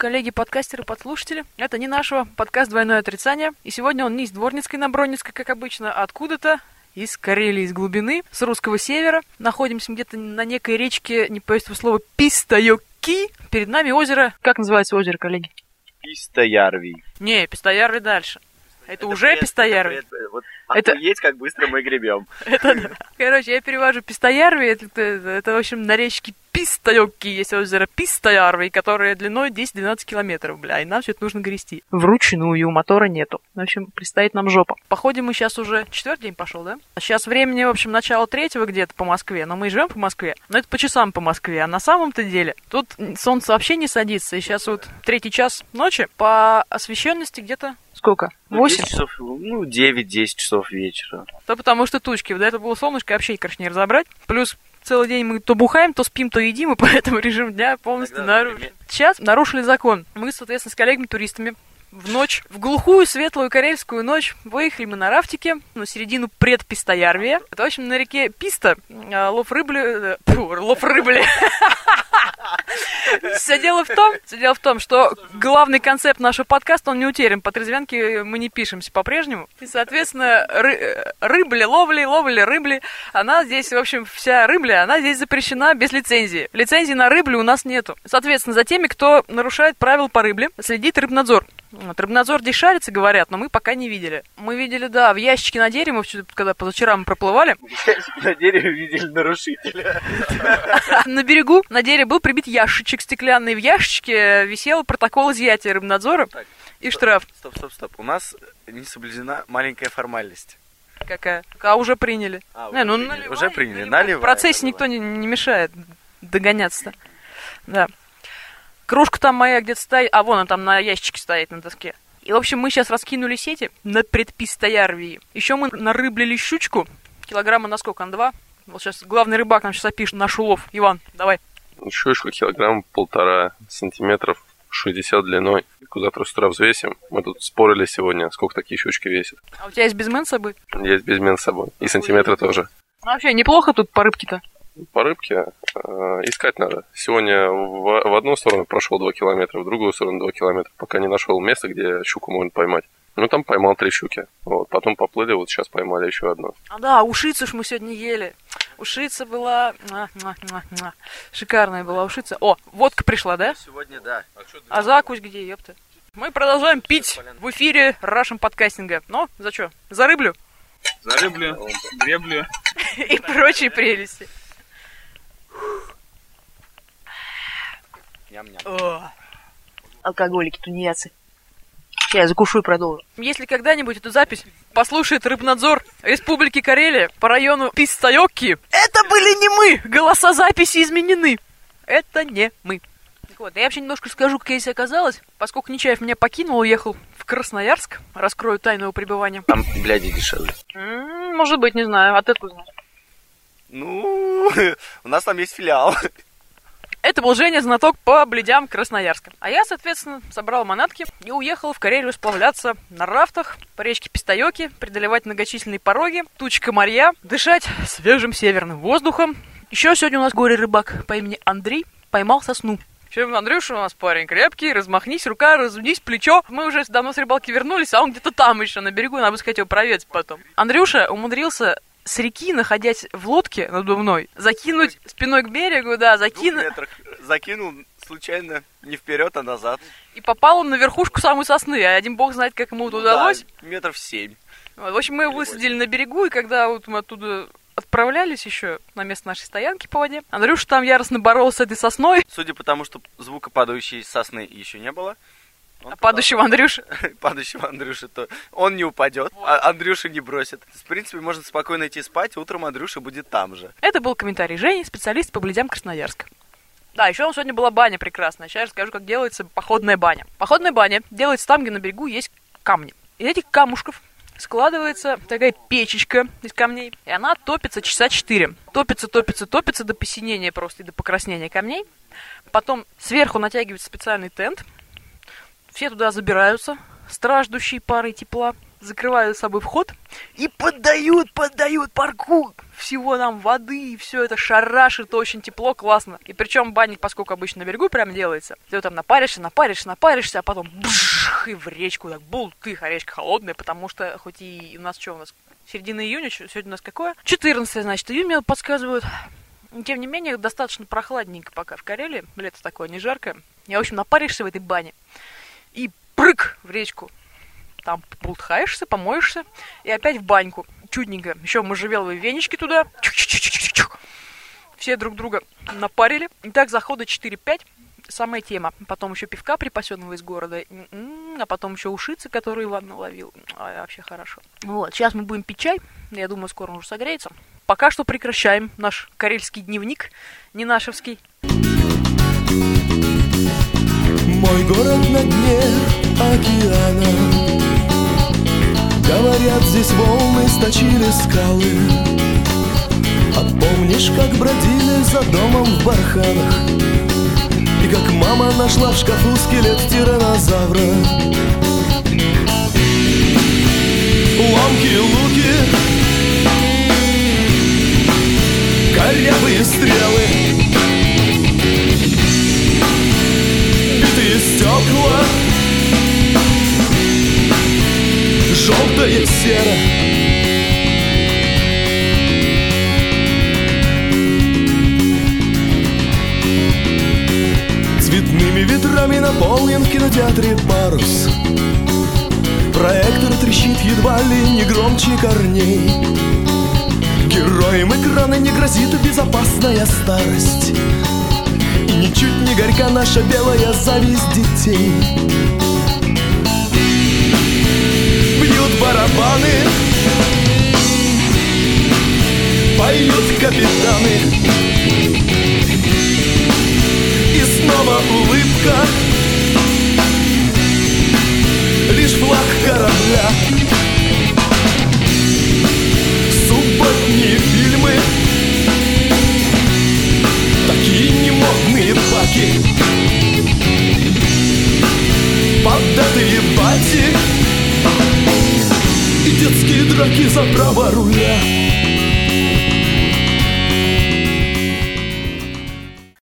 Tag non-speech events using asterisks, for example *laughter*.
коллеги, подкастеры, подслушатели. Это не нашего подкаст «Двойное отрицание». И сегодня он не из Дворницкой на Бронницкой, как обычно, а откуда-то из Карелии, из глубины, с русского севера. Находимся где-то на некой речке, не боюсь этого слова, Пистайоки. Перед нами озеро. Как называется озеро, коллеги? Пистоярви. Не, Пистоярви дальше. Это, уже Пистоярви? *laughs* Это, вот Это- есть, как быстро мы гребем. *laughs* Это да. Короче, я перевожу Пистоярви, это, это, это, в общем, на речке Пистайоки есть озеро Пистоярви, которое длиной 10-12 километров, бля, и нам все это нужно грести. Вручную, у мотора нету. В общем, предстоит нам жопа. Походим мы сейчас уже четвертый день пошел, да? Сейчас времени, в общем, начало третьего где-то по Москве, но мы живем по Москве. Но это по часам по Москве, а на самом-то деле тут солнце вообще не садится, и сейчас вот третий час ночи по освещенности где-то сколько? Ну, Восемь? 10 часов, ну, 9-10 часов вечера. То потому что тучки. До этого было солнышко, вообще, короче, не разобрать. Плюс целый день мы то бухаем, то спим, то едим, и *laughs* поэтому режим дня полностью Тогда, нарушен. Сейчас нарушили закон. Мы, соответственно, с коллегами-туристами в ночь, в глухую, светлую карельскую ночь, выехали мы на рафтике на середину предпистоярвия. Это, в общем, на реке Писта, э, лов рыбли... э, фу, лов рыбли. *laughs* Все дело в том, все дело в том, что главный концепт нашего подкаста, он не утерян. По трезвянке мы не пишемся по-прежнему. И, соответственно, ры- рыбли, ловли, ловли, рыбли, она здесь, в общем, вся рыбля, она здесь запрещена без лицензии. Лицензии на рыблю у нас нету. Соответственно, за теми, кто нарушает правила по рыбле, следит рыбнадзор. Вот, рыбнадзор здесь шарится, говорят, но мы пока не видели. Мы видели, да, в ящике на дереве, когда позавчера мы проплывали, *laughs* На дереве видели нарушителя. *laughs* на берегу на дереве был прибит ящичек стеклянный. В ящичке висел протокол изъятия рыбнадзора и штраф. Стоп, стоп, стоп. У нас не соблюдена маленькая формальность. Какая? А уже приняли. А, Не, ну, приняли. наливай, Уже приняли. наливай. Наливай. В процессе никто не, не мешает догоняться-то. Да. Кружка там моя где-то стоит. А, вон она там на ящичке стоит на доске. И, в общем, мы сейчас раскинули сети на предпистоярвии. Еще мы нарыблили щучку. Килограмма на сколько? На два? Вот сейчас главный рыбак нам сейчас опишет наш улов. Иван, давай. Щучка килограмм полтора сантиметров, 60 длиной. Куда-то с утра взвесим. Мы тут спорили сегодня, сколько такие щучки весят. А у тебя есть безмен с собой? Есть безмен с собой. И сантиметры тоже. Ну, Вообще, неплохо тут по рыбке-то. По рыбке э, искать надо. Сегодня в, в одну сторону прошел 2 километра, в другую сторону 2 километра, пока не нашел место, где щуку можно поймать. Ну, там поймал три щуки. Вот. Потом поплыли, вот сейчас поймали еще одну. А да, ушицу ж мы сегодня ели. Ушица была... Шикарная была ушица. О, водка пришла, да? Сегодня, да. А закусь где, ёпта? Мы продолжаем пить в эфире Russian подкастинга. Но за что? За рыблю За рыблю, греблю. *laughs* и прочие прелести. Ням-ням. Алкоголики, тунеядцы. Сейчас я закушу и продолжу. Если когда-нибудь эту запись послушает Рыбнадзор Республики Карелия по району Пистайоки, это были не мы! Голоса записи изменены. Это не мы. Так вот, я вообще немножко скажу, как я здесь оказалась. Поскольку Нечаев меня покинул, уехал в Красноярск. Раскрою тайну его пребывания. Там, бляди, дешевле. М, Может быть, не знаю. А ты откуда знаешь? Ну, *laughs* у нас там есть филиал. Это был Женя, знаток по бледям Красноярска. А я, соответственно, собрал манатки и уехал в Карелию сплавляться на рафтах по речке Пистайоки, преодолевать многочисленные пороги, тучка моря, дышать свежим северным воздухом. Еще сегодня у нас горе-рыбак по имени Андрей поймал сосну. Чем Андрюша у нас парень крепкий, размахнись, рука, разудись, плечо. Мы уже давно с рыбалки вернулись, а он где-то там еще на берегу, надо бы сказать его проведать потом. Андрюша умудрился с реки, находясь в лодке надувной, закинуть спиной к берегу, да, закинуть, метрах закинул случайно не вперед, а назад. и попал он на верхушку самой сосны, а один бог знает, как ему это удалось. Да, метров семь. Вот, В общем, мы его высадили на берегу, и когда вот мы оттуда отправлялись еще на место нашей стоянки по воде, Андрюша там яростно боролся с этой сосной, Судя по тому, что звука падающей сосны еще не было. Он а падающего пытался- *laughs* падающего Андрюши, то он не упадет, а Андрюша не бросит. В принципе, можно спокойно идти спать, утром Андрюша будет там же. Это был комментарий Жени, специалист по бледям Красноярска. Да, еще у нас сегодня была баня прекрасная. Сейчас расскажу, как делается походная баня. Походная баня делается там, где на берегу есть камни. Из этих камушков складывается такая печечка из камней, и она топится часа 4. Топится, топится, топится до посинения просто и до покраснения камней. Потом сверху натягивается специальный тент. Все туда забираются, страждущие парой тепла, закрывают с собой вход И поддают, поддают парку всего нам воды, и все это шарашит, очень тепло, классно. И причем банник, поскольку обычно на берегу прям делается, ты там напаришься, напаришься, напаришься, а потом бжх, и в речку так бултых, а речка холодная, потому что хоть и у нас что у нас, середина июня, сегодня у нас какое? 14, значит, июня подсказывают. Тем не менее, достаточно прохладненько пока в Карелии, лето такое не жаркое. Я, в общем, напаришься в этой бане и прыг в речку. Там бултхаешься, помоешься и опять в баньку. Чудненько. Еще можжевеловые венички туда. Чук-чук-чук-чук-чук. Все друг друга напарили. И так захода 4-5. Самая тема. Потом еще пивка припасенного из города. М-м, А потом еще ушицы, которые Иван наловил. А, вообще хорошо. Вот, сейчас мы будем пить чай. Я думаю, скоро он уже согреется. Пока что прекращаем наш карельский дневник, не нашевский. Мой город на дне океана. Говорят, здесь волны сточили скалы. А помнишь, как бродили за домом в барханах? И как мама нашла в шкафу скелет тиранозавра Желтое серо Цветными ветрами наполнен в кинотеатре парус. Проектор трещит едва ли не громче корней. Героям экрана не грозит безопасная старость. И ничуть не горька наша белая зависть детей барабаны. Поют капитаны. И снова улыбка. Лишь флаг корабля. Субботние фильмы. Такие немодные баки бати И детские драки за право руля